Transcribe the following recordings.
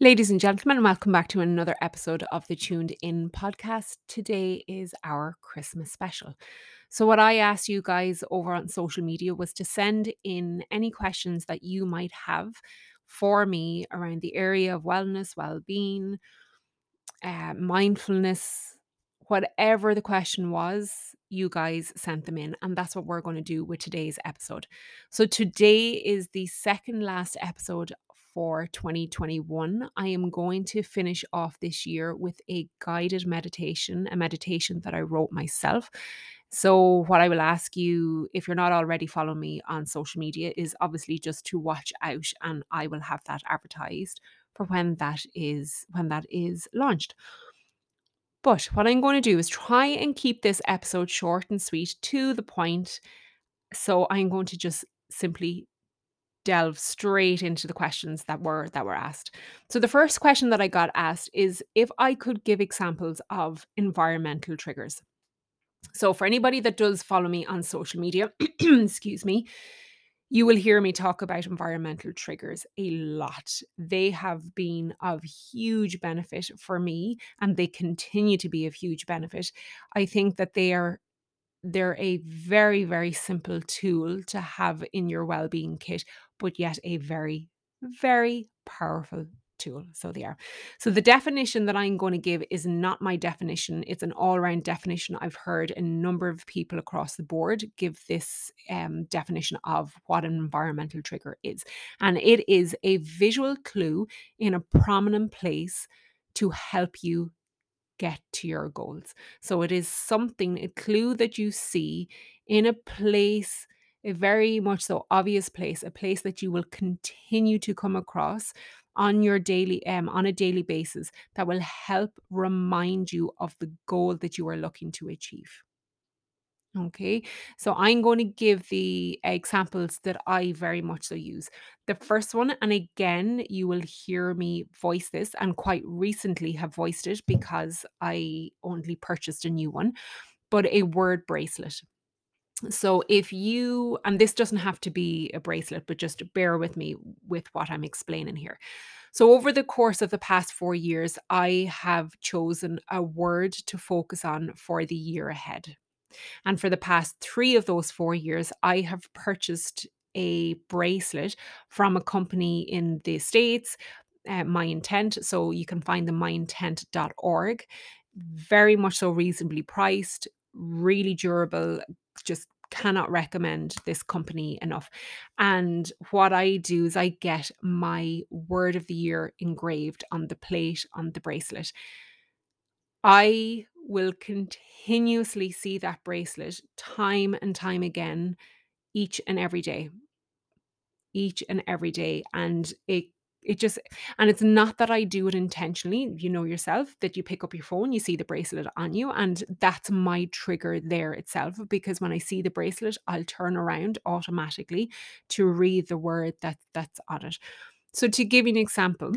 Ladies and gentlemen, welcome back to another episode of the Tuned In podcast. Today is our Christmas special. So, what I asked you guys over on social media was to send in any questions that you might have for me around the area of wellness, well being, uh, mindfulness, whatever the question was, you guys sent them in. And that's what we're going to do with today's episode. So, today is the second last episode for 2021. I am going to finish off this year with a guided meditation, a meditation that I wrote myself. So, what I will ask you, if you're not already following me on social media, is obviously just to watch out, and I will have that advertised for when that is when that is launched. But what I'm going to do is try and keep this episode short and sweet to the point. So I'm going to just simply delve straight into the questions that were that were asked. So the first question that I got asked is if I could give examples of environmental triggers. So for anybody that does follow me on social media, excuse me, you will hear me talk about environmental triggers a lot. They have been of huge benefit for me and they continue to be of huge benefit. I think that they are they're a very very simple tool to have in your well-being kit, but yet a very very powerful tool. So they are. So the definition that I'm going to give is not my definition. It's an all-round definition. I've heard a number of people across the board give this um, definition of what an environmental trigger is. And it is a visual clue in a prominent place to help you get to your goals. So it is something, a clue that you see in a place a very much so obvious place, a place that you will continue to come across on your daily um on a daily basis that will help remind you of the goal that you are looking to achieve. Okay, so I'm going to give the examples that I very much so use. The first one, and again, you will hear me voice this, and quite recently have voiced it because I only purchased a new one, but a word bracelet. So if you, and this doesn't have to be a bracelet, but just bear with me with what I'm explaining here. So over the course of the past four years, I have chosen a word to focus on for the year ahead. And for the past three of those four years, I have purchased a bracelet from a company in the States, uh, My Intent. So you can find the myintent.org. Very much so reasonably priced, really durable, just cannot recommend this company enough. And what I do is I get my word of the year engraved on the plate on the bracelet. I will continuously see that bracelet time and time again each and every day. Each and every day. And it it just and it's not that I do it intentionally. You know yourself that you pick up your phone, you see the bracelet on you, and that's my trigger there itself. Because when I see the bracelet, I'll turn around automatically to read the word that that's on it. So to give you an example,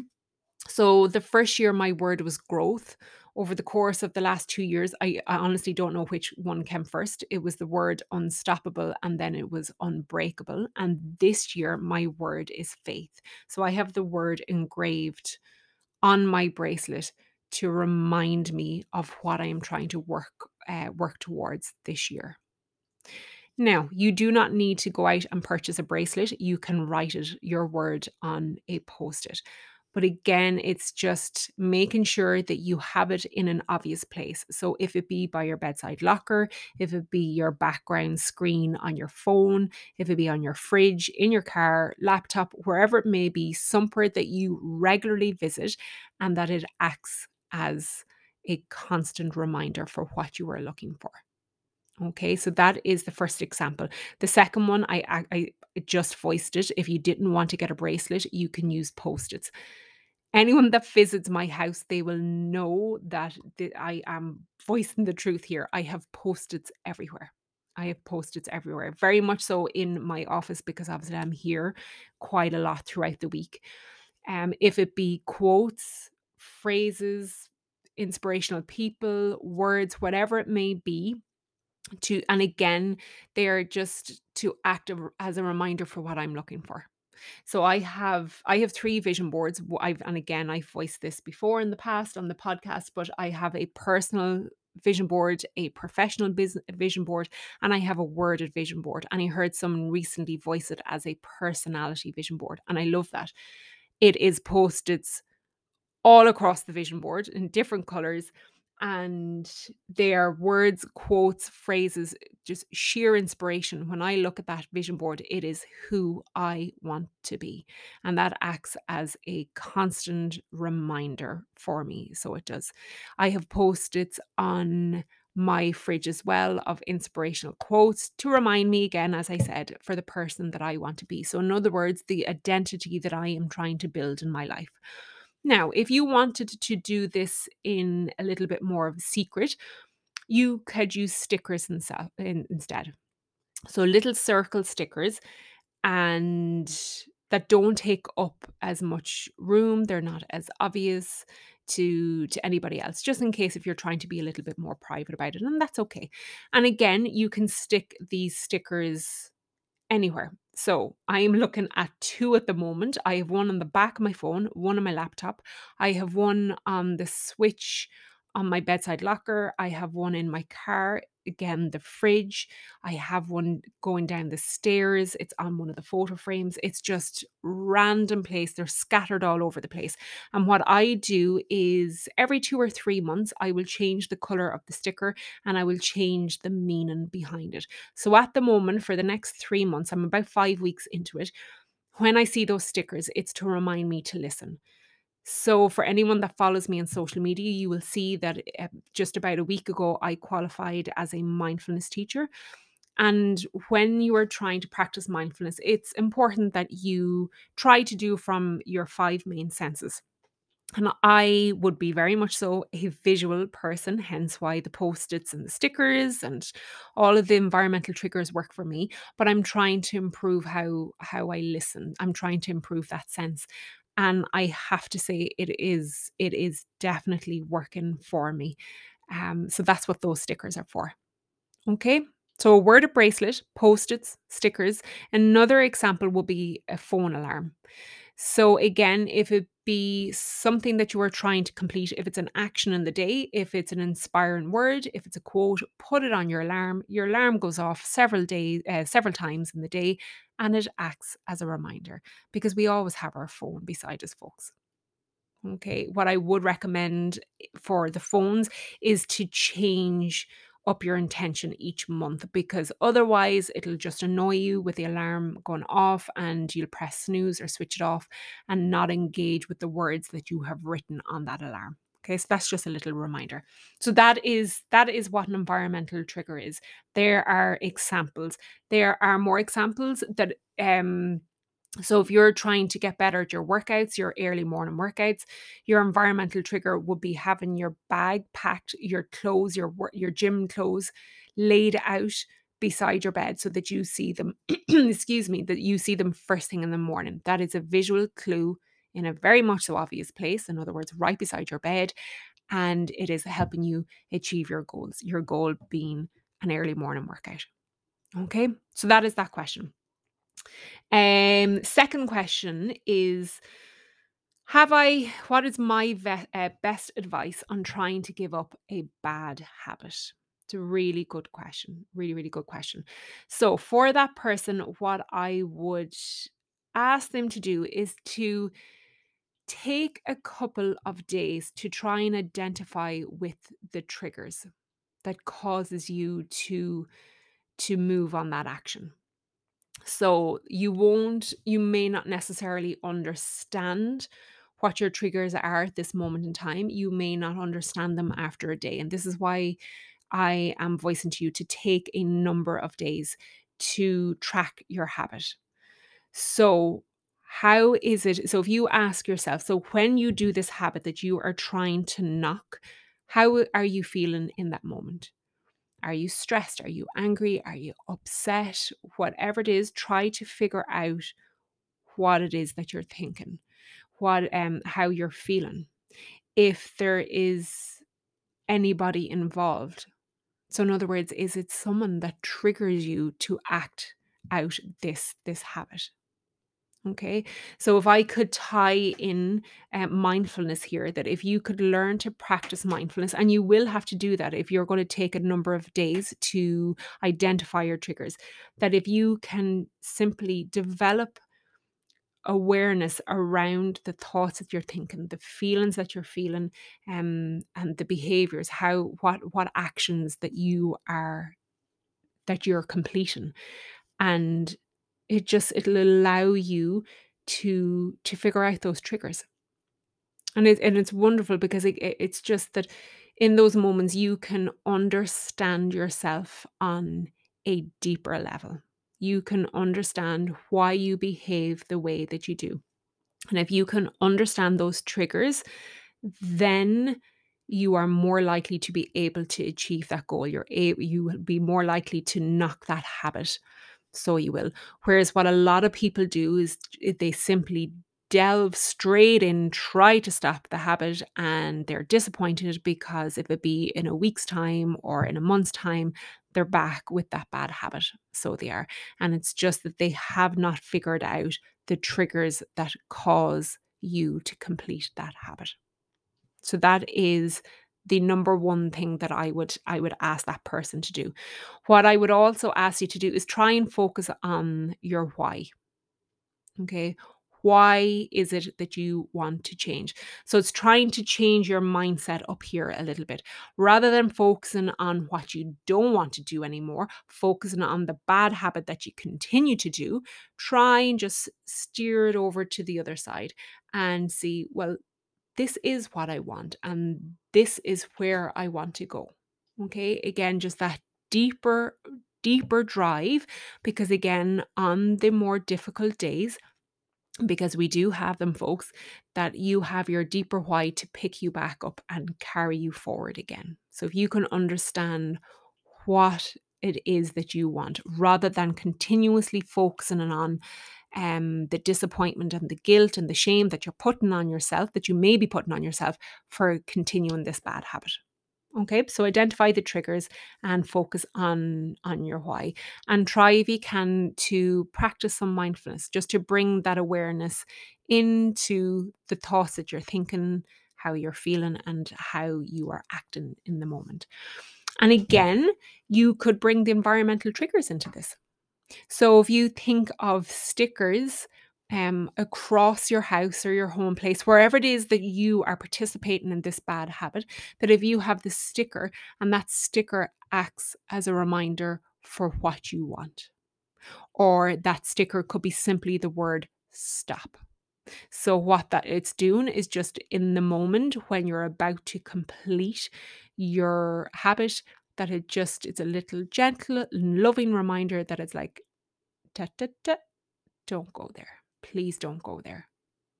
so the first year my word was growth. Over the course of the last two years, I, I honestly don't know which one came first. It was the word unstoppable and then it was unbreakable. And this year, my word is faith. So I have the word engraved on my bracelet to remind me of what I am trying to work uh, work towards this year. Now, you do not need to go out and purchase a bracelet. You can write it, your word, on a post it. But again, it's just making sure that you have it in an obvious place. So if it be by your bedside locker, if it be your background screen on your phone, if it be on your fridge, in your car, laptop, wherever it may be, somewhere that you regularly visit and that it acts as a constant reminder for what you are looking for. Okay, so that is the first example. The second one, I, I, just voiced it. If you didn't want to get a bracelet, you can use post its. Anyone that visits my house, they will know that th- I am voicing the truth here. I have post its everywhere. I have post its everywhere, very much so in my office because obviously I'm here quite a lot throughout the week. Um, if it be quotes, phrases, inspirational people, words, whatever it may be, to and again, they are just to act as a reminder for what I'm looking for. So I have I have three vision boards. i've and again I've voiced this before in the past on the podcast, but I have a personal vision board, a professional business vision board, and I have a worded vision board. And I heard someone recently voice it as a personality vision board, and I love that. It is post-its all across the vision board in different colors and they are words quotes phrases just sheer inspiration. When i look at that vision board it is who i want to be and that acts as a constant reminder for me so it does. I have post-its on my fridge as well of inspirational quotes to remind me again as i said for the person that i want to be. So in other words the identity that i am trying to build in my life now, if you wanted to do this in a little bit more of a secret, you could use stickers instead. So little circle stickers and that don't take up as much room. They're not as obvious to to anybody else just in case if you're trying to be a little bit more private about it and that's okay. And again, you can stick these stickers anywhere. So I am looking at two at the moment. I have one on the back of my phone, one on my laptop. I have one on the switch on my bedside locker. I have one in my car, again, the fridge. I have one going down the stairs. It's on one of the photo frames. It's just random place. They're scattered all over the place. And what I do is every two or three months, I will change the color of the sticker and I will change the meaning behind it. So at the moment, for the next three months, I'm about five weeks into it. When I see those stickers, it's to remind me to listen. So, for anyone that follows me on social media, you will see that uh, just about a week ago, I qualified as a mindfulness teacher. And when you are trying to practice mindfulness, it's important that you try to do from your five main senses. And I would be very much so a visual person, hence why the post its and the stickers and all of the environmental triggers work for me. But I'm trying to improve how how I listen. I'm trying to improve that sense. And I have to say it is it is definitely working for me. Um, so that's what those stickers are for. Okay. So a word of bracelet, post-its, stickers. Another example will be a phone alarm. So again, if it be something that you are trying to complete, if it's an action in the day, if it's an inspiring word, if it's a quote, put it on your alarm. Your alarm goes off several days, uh, several times in the day, and it acts as a reminder because we always have our phone beside us, folks. Okay, what I would recommend eh, for the phones is to change up your intention each month because otherwise it'll just annoy you with the alarm going off and you'll press snooze or switch it off and not engage with the words that you have written on that alarm. Okay, so that's just a little reminder. So that is that is what an environmental trigger is. There are examples. There are more examples that um so, if you're trying to get better at your workouts, your early morning workouts, your environmental trigger would be having your bag packed, your clothes, your your gym clothes laid out beside your bed so that you see them, excuse me, that you see them first thing in the morning. That is a visual clue in a very much so obvious place. In other words, right beside your bed. And it is helping you achieve your goals, your goal being an early morning workout. Okay. So, that is that question. Um, second question is Have I, what is my ve- uh, best advice on trying to give up a bad habit? It's a really good question. Really, really good question. So, for that person, what I would ask them to do is to take a couple of days to try and identify with the triggers that causes you to to move on that action so you won't, you may not necessarily understand what your triggers are at this moment in time. You may not understand them after a day. And this is why I am voicing to you to take a number of days to track your habit. So, how is it? So, if you ask yourself, so when you do this habit that you are trying to knock, how are you feeling in that moment? Are you stressed? Are you angry? Are you upset? Whatever it is, try to figure out what it is that you're thinking, what um how you're feeling. If there is anybody involved. So in other words, is it someone that triggers you to act out this this habit? Okay. So if I could tie in uh, mindfulness here, that if you could learn to practice mindfulness, and you will have to do that if you're going to take a number of days to identify your triggers, that if you can simply develop awareness around the thoughts that you're thinking, the feelings that you're feeling, um, and the behaviors, how what what actions that you are that you're completing and it just it'll allow you to to figure out those triggers. And it, and it's wonderful because it, it- it's just that in those moments you can understand yourself on a deeper level. You can understand why you behave the way that you do. And if you can understand those triggers then you are more likely to be able to achieve that goal. You're a, you will be more likely to knock that habit so you will. Whereas what a lot of people do is eh, they simply delve straight in, try to stop the habit, and they're disappointed because if it be in a week's time or in a month's time, they're back with that bad habit. So they are. And it's just that they have not figured out the triggers that cause you to complete that habit. So that is the number one thing that I would I would ask that person to do. What I would also ask you to do is try and focus on your why. Okay? Why is it that you want to change? So it's trying to change your mindset up here a little bit. Rather than focusing on what you don't want to do anymore, focusing on the bad habit that you continue to do, try and just steer it over to the other side and see, well, this is what I want and this is where I want to go. Okay. Again, just that deeper, deeper drive because, again, on the more difficult days, because we do have them, folks, that you have your deeper why to pick you back up and carry you forward again. So if you can understand what it is that you want rather than continuously focusing on um, the disappointment and the guilt and the shame that you're putting on yourself, that you may be putting on yourself for continuing this bad habit. Okay, so identify the triggers and focus on on your why, and try if you can to practice some mindfulness, just to bring that awareness into the thoughts that you're thinking, how you're feeling, and how you are acting in the moment. And again, you could bring the environmental triggers into this. So if you think of stickers um, across your house or your home place, wherever it is that you are participating in this bad habit, that if you have the sticker and that sticker acts as a reminder for what you want, or that sticker could be simply the word stop. So what that it's doing is just in the moment when you're about to complete your habit that it just it's a little gentle loving reminder that it's like "Ta, ta, ta, don't go there. Please don't go there.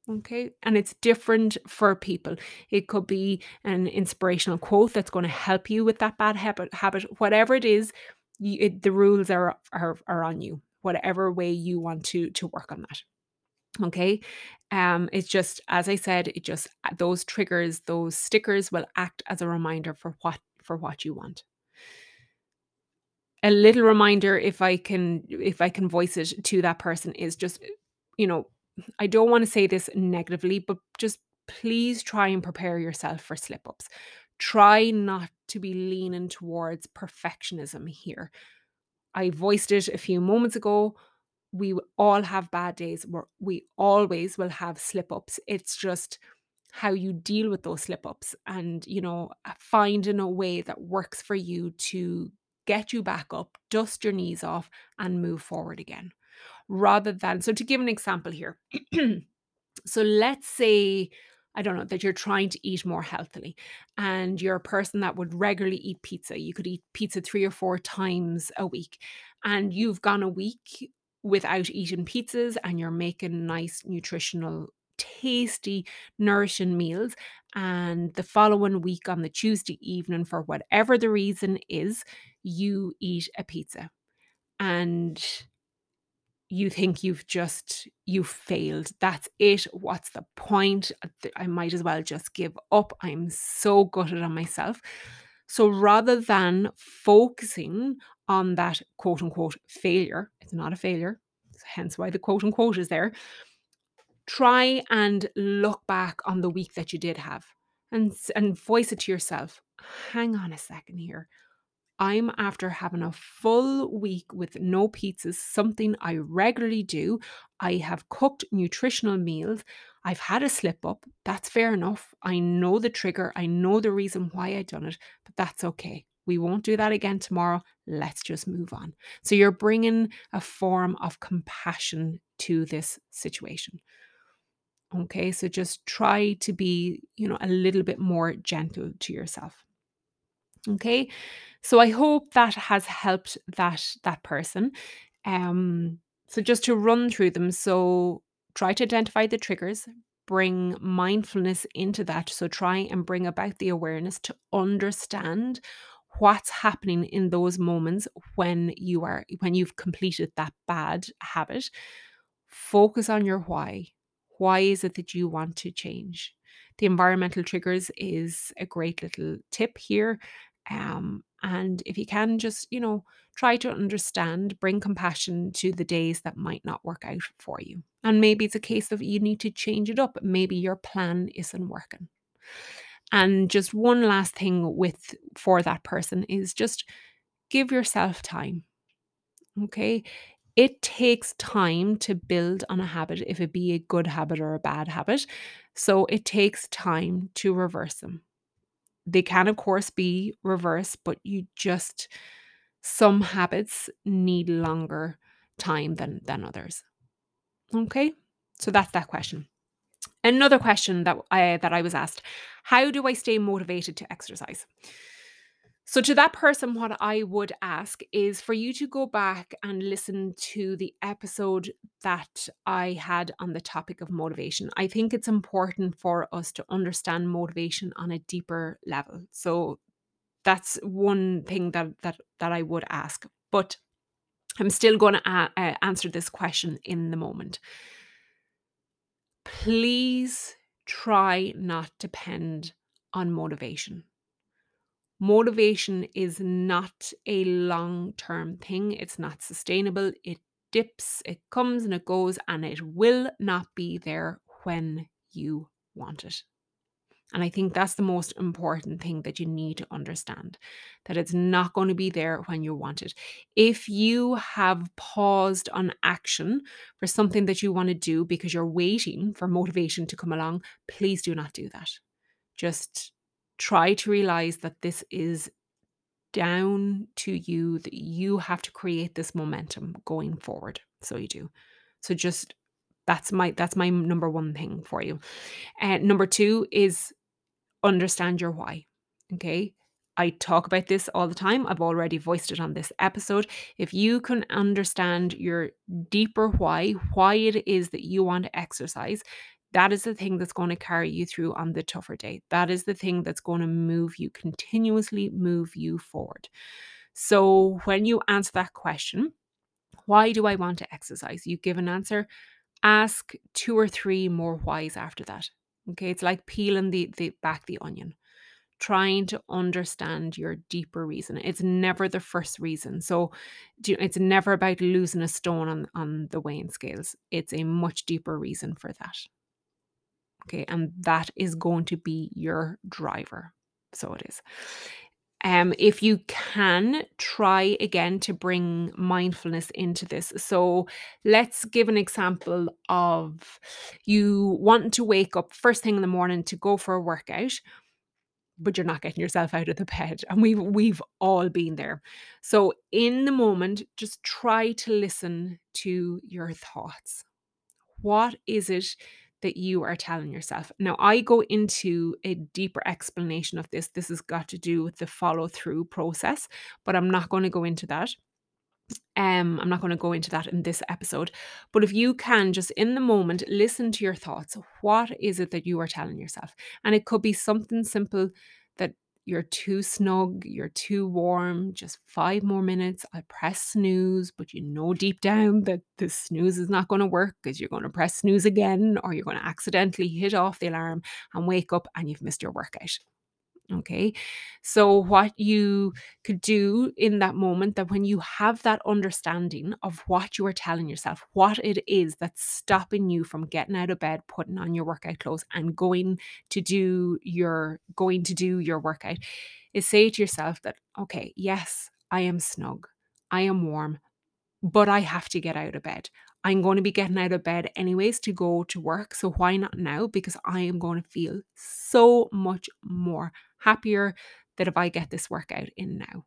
Okay? And it's different for people. It could be an inspirational quote that's going to help you with that bad habit habit whatever it is you, it, the rules are, are are on you whatever way you want to to work on that okay? Um it's just as i said it just those triggers those stickers will act as a reminder for what for what you want. A little reminder if i can if i can voice it to that person is just you know i don't want to say this negatively but just please try and prepare yourself for slip ups try not to be leaning towards perfectionism here. I voiced it a few moments ago we all have bad days where we always will have slip ups it's just how you deal with those slip ups and you know finding a way that works for you to get you back up dust your knees off and move forward again rather than so to give an example here so let's say I don't know that you're trying to eat more healthily and you're a person that would regularly eat pizza. You could eat pizza 3 or 4 times a week and you've gone a week without eating pizzas and you're making nice nutritional tasty nourishing meals. And the following week on the Tuesday evening for whatever the reason is you eat a pizza. And you think you've just you've failed. That's it. What's the point? I might as well just give up. I'm so gutted on myself. So rather than focusing on that quote unquote failure it's not a failure hence why the quote unquote is there Try and look back on the week that you did have and, and voice it to yourself. Hang on a second here. I'm after having a full week with no pizzas, something I regularly do. I have cooked nutritional meals. I've had a slip up. That's fair enough. I know the trigger. I know the reason why I done it, but that's okay. We won't do that again tomorrow. Let's just move on. So you're bringing a form of compassion to this situation. Okay, so just try to be, you know, a little bit more gentle to yourself. Okay, so I hope that has helped that that person. Um, so just to run through them, so try to identify the triggers, bring mindfulness into that. So try and bring about the awareness to understand what's happening in those moments when you are when you've completed that bad habit. Focus on your why. Why is it that you want to change? The environmental triggers is a great little tip here. Um, and if you can just, you know, try to understand, bring compassion to the days that might not work out for you. And maybe it's a case of you need to change it up. Maybe your plan isn't working. And just one last thing with for that person is just give yourself time. Okay? It takes time to build on a habit, if it be a good habit or a bad habit. So it takes time to reverse them. They can, of course, be reversed, but you just, some habits need longer time than, than others. Okay? So that's that question. Another question that I that I was asked, how do I stay motivated to exercise? So, to that person, what I would ask is for you to go back and listen to the episode that I had on the topic of motivation. I think it's important for us to understand motivation on a deeper level. So, that's one thing that that that I would ask. But I'm still going to a- uh, answer this question in the moment. Please try not to depend on motivation. Motivation is not a long term thing, it's not sustainable. It dips, it comes and it goes, and it will not be there when you want it. And I think that's the most important thing that you need to understand that it's not going to be there when you want it. If you have paused on action for something that you want to do because you're waiting for motivation to come along, please do not do that. Just try to realize that this is down to you, that you have to create this momentum going forward. So you do. So just that's my that's my number one thing for you. And uh, number two is understand your why. Okay. I talk about this all the time. I've already voiced it on this episode. If you can understand your deeper why, why it is that you want to exercise, that is the thing that's going to carry you through on the tougher day. That is the thing that's going to move you, continuously move you forward. So when you answer that question, why do I want to exercise? You give an answer, ask two or three more whys after that. Okay, it's like peeling the, the back the onion, trying to understand your deeper reason. It's never the first reason. So you, it's never about losing a stone on, on the weighing scales. It's a much deeper reason for that. Okay, and that is going to be your driver. So it is. Um, if you can try again to bring mindfulness into this. So let's give an example of you wanting to wake up first thing in the morning to go for a workout, but you're not getting yourself out of the bed. And we've we've all been there. So in the moment, just try to listen to your thoughts. What is it that you are telling yourself. Now, I go into a deeper explanation of this. This has got to do with the follow through process, but I'm not going to go into that. Um, I'm not going to go into that in this episode. But if you can just in the moment listen to your thoughts, what is it that you are telling yourself? And it could be something simple that you're too snug, you're too warm, just five more minutes. I press snooze, but you know deep down that the snooze is not going to work because you're going to press snooze again or you're going to accidentally hit off the alarm and wake up and you've missed your workout. Okay. So, what you could do in that moment, that when you have that understanding of what you are telling yourself, what it is that's stopping you from getting out of bed, putting on your workout clothes, and going to do your going to do your workout, is say to yourself that, okay, yes, I am snug, I am warm, but I have to get out of bed. I'm going to be getting out of bed anyways to go to work. So why not now? Because I am going to feel so much more happier that if I get this workout in now.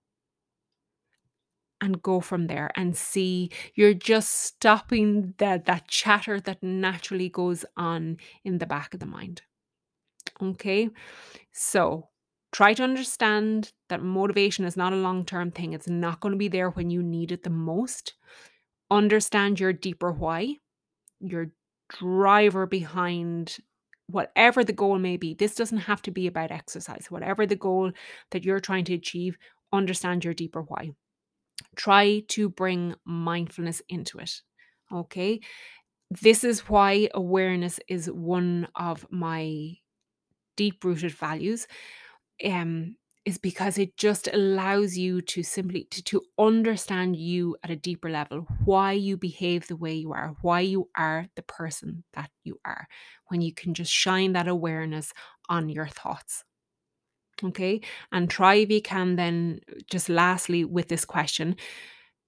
And go from there and see you're just stopping that that chatter that naturally goes on in the back of the mind. Okay. So try to understand that motivation is not a long term thing. It's not going to be there when you need it the most. Understand your deeper why, your driver behind whatever the goal may be. This doesn't have to be about exercise. Whatever the goal that you're trying to achieve, understand your deeper why. Try to bring mindfulness into it. Okay. This is why awareness is one of my deep rooted values. Um, is because it just allows you to simply to, to understand you at a deeper level why you behave the way you are why you are the person that you are when you can just shine that awareness on your thoughts. Okay? And try if you can then just lastly with this question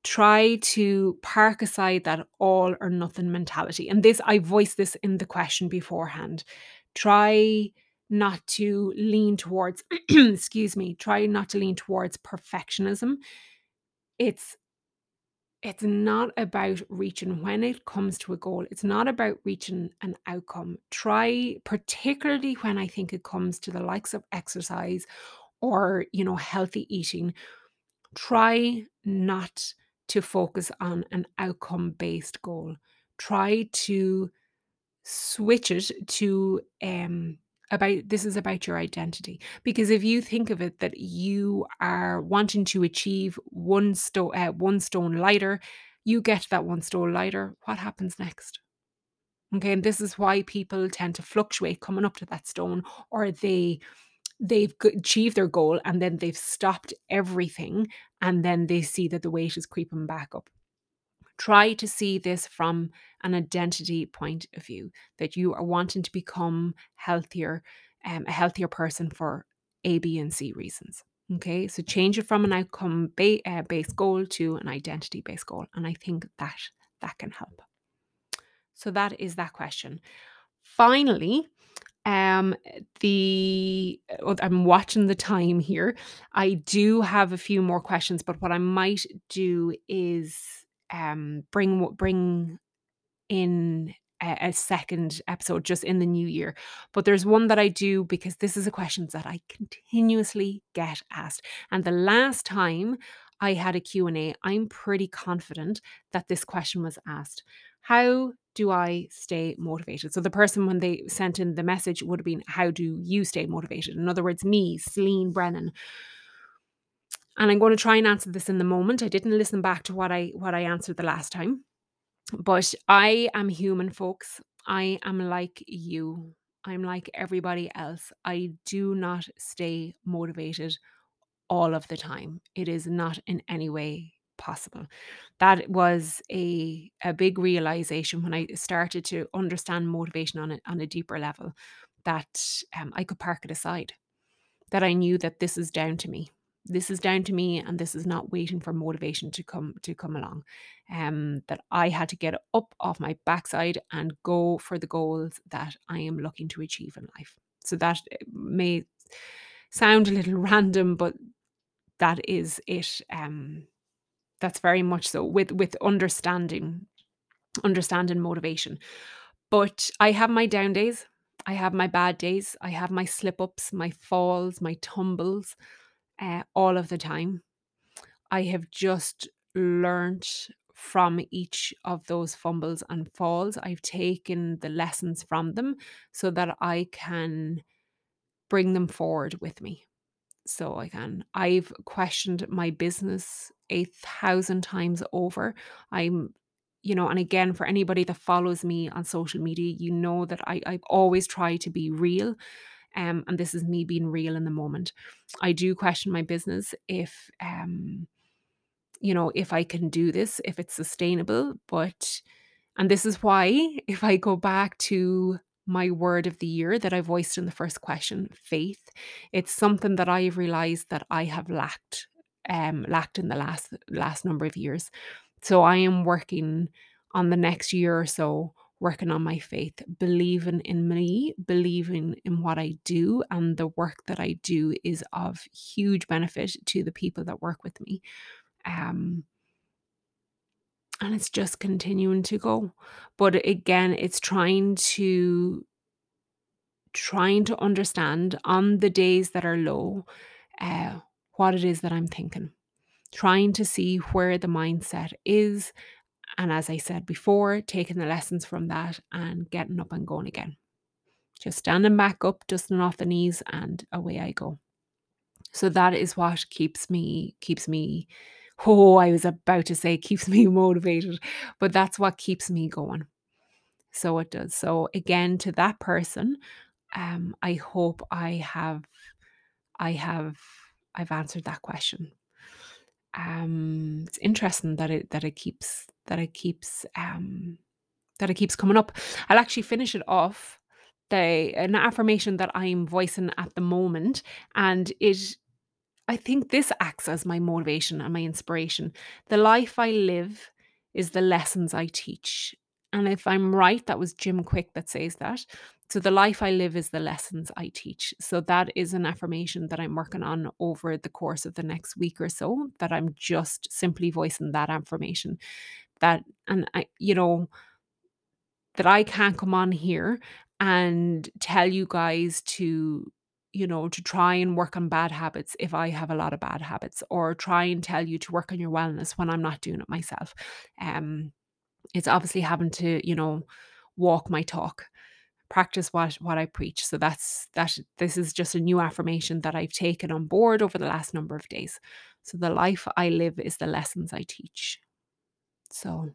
try to park aside that all or nothing mentality. And this i voiced this in the question beforehand. Try not to lean towards excuse me try not to lean towards perfectionism. It's it's not about reaching when it comes to a goal. It's not about reaching an outcome. Try particularly when i think it comes to the likes of exercise or you know healthy eating try not to focus on an outcome based goal. Try to switch it to um about this is about your identity. Because if you think of it that you are wanting to achieve one stone uh, one stone lighter you get that one stone lighter. What happens next? Okay and this is why people tend to fluctuate coming up to that stone or they they've achieved their goal and then they've stopped everything and then they see that the weight is creeping back up try to see this from an identity point of view that you are wanting to become healthier um, a healthier person for a b and c reasons okay? So change it from an outcome ba- uh, based goal to an identity based goal and i think that that can help. So that is that question. Finally um the oh, i'm watching the time here. I do have a few more questions but what i might do is um bring bring in a, a second episode just in the new year. But there's one that i do because this is a question that i continuously get asked. And the last time i had a q&a i'm pretty confident that this question was asked. How do i stay motivated? So the person when they sent in the message would have been how do you stay motivated? In other words me celine brennan and i'm going to try and answer this in the moment i didn't listen back to what i what i answered the last time but I am human, folks. I am like you. I'm like everybody else. I do not stay motivated all of the time. It is not in any way possible. That was a a big realization when I started to understand motivation on a on a deeper level that um, I could park it aside. That I knew that this is down to me this is down to me and this is not waiting for motivation to come to come along. Um that i had to get up off my backside and go for the goals that i am looking to achieve in life. So that eh, may sound a little random but that is it um that's very much so with with understanding understanding motivation. But i have my down days i have my bad days i have my slip ups my falls my tumbles uh, all of the time. I have just learned from each of those fumbles and falls. I've taken the lessons from them so that I can bring them forward with me. So I can. I've questioned my business a thousand times over. I'm, you know, and again, for anybody that follows me on social media, you know that I, I always try to be real Um, and this is me being real in the moment. I do question my business if um, you know, if I can do this, if it's sustainable. But, and this is why, if I go back to my word of the year that I voiced in the first question, faith, it's something that I've realized that I have lacked, um, lacked in the last last number of years. So I am working on the next year or so working on my faith, believing in me, believing in what I do, and the work that I do is of huge benefit to the people that work with me. Um, and it's just continuing to go. But again, it's trying to trying to understand on the days that are low uh, what it is that I'm thinking, trying to see where the mindset is. And as I said before, taking the lessons from that and getting up and going again. Just standing back up, dusting off the knees, and away I go. So that is what keeps me keeps me Oh, I was about to say keeps me motivated, but that's what keeps me going. So it does. So again, to that person, um, I hope I have, I have, I've answered that question. Um, it's interesting that it that it keeps that it keeps um that it keeps coming up. I'll actually finish it off the an affirmation that I'm voicing at the moment, and it I think this acts as my motivation and my inspiration. The life I live is the lessons I teach. And if I'm right, that was Jim Kwik that says that. So the life I live is the lessons I teach. So that is an affirmation that I'm working on over the course of the next week or so, that I'm just simply voicing that affirmation. That, and I, you know, that I can't come on here and tell you guys to you know, to try and work on bad habits if I have a lot of bad habits, or try and tell you to work on your wellness when I'm not doing it myself. Um, it's obviously having to, you know, walk my talk, practice what what I preach. So that's that. This is just a new affirmation that I've taken on board over the last number of days. So the life I live is the lessons I teach. So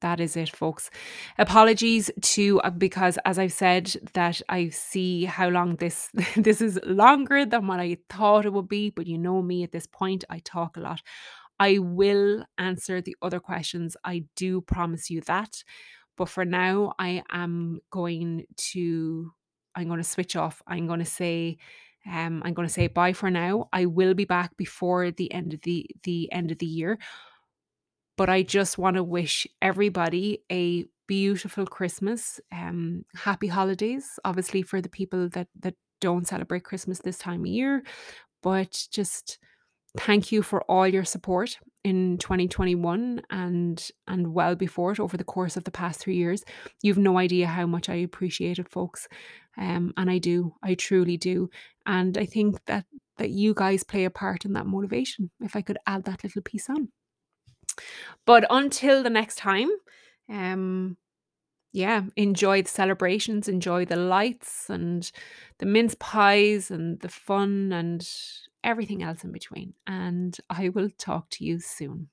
that is it, folks. Apologies to uh, because as I've said that I see how long this this is longer than what I thought it would be, but you know me at this point, I talk a lot. I will answer the other questions. I do promise you that. But for now, I am going to I'm going to switch off. I'm going to say um, I'm going to say bye for now. I will be back before the end of the the end of the year. But I just want to wish everybody a beautiful Christmas, um, happy holidays, obviously for the people that that don't celebrate Christmas this time of year. But just thank you for all your support in 2021 and and well before it over the course of the past three years. You've no idea how much i appreciate it folks. Um and i do i truly do. And i think that that you guys play a part in that motivation if i could add that little piece on. But until the next time, um, yeah, enjoy the celebrations, enjoy the lights and the mince pies and the fun and everything else in between. And I will talk to you soon.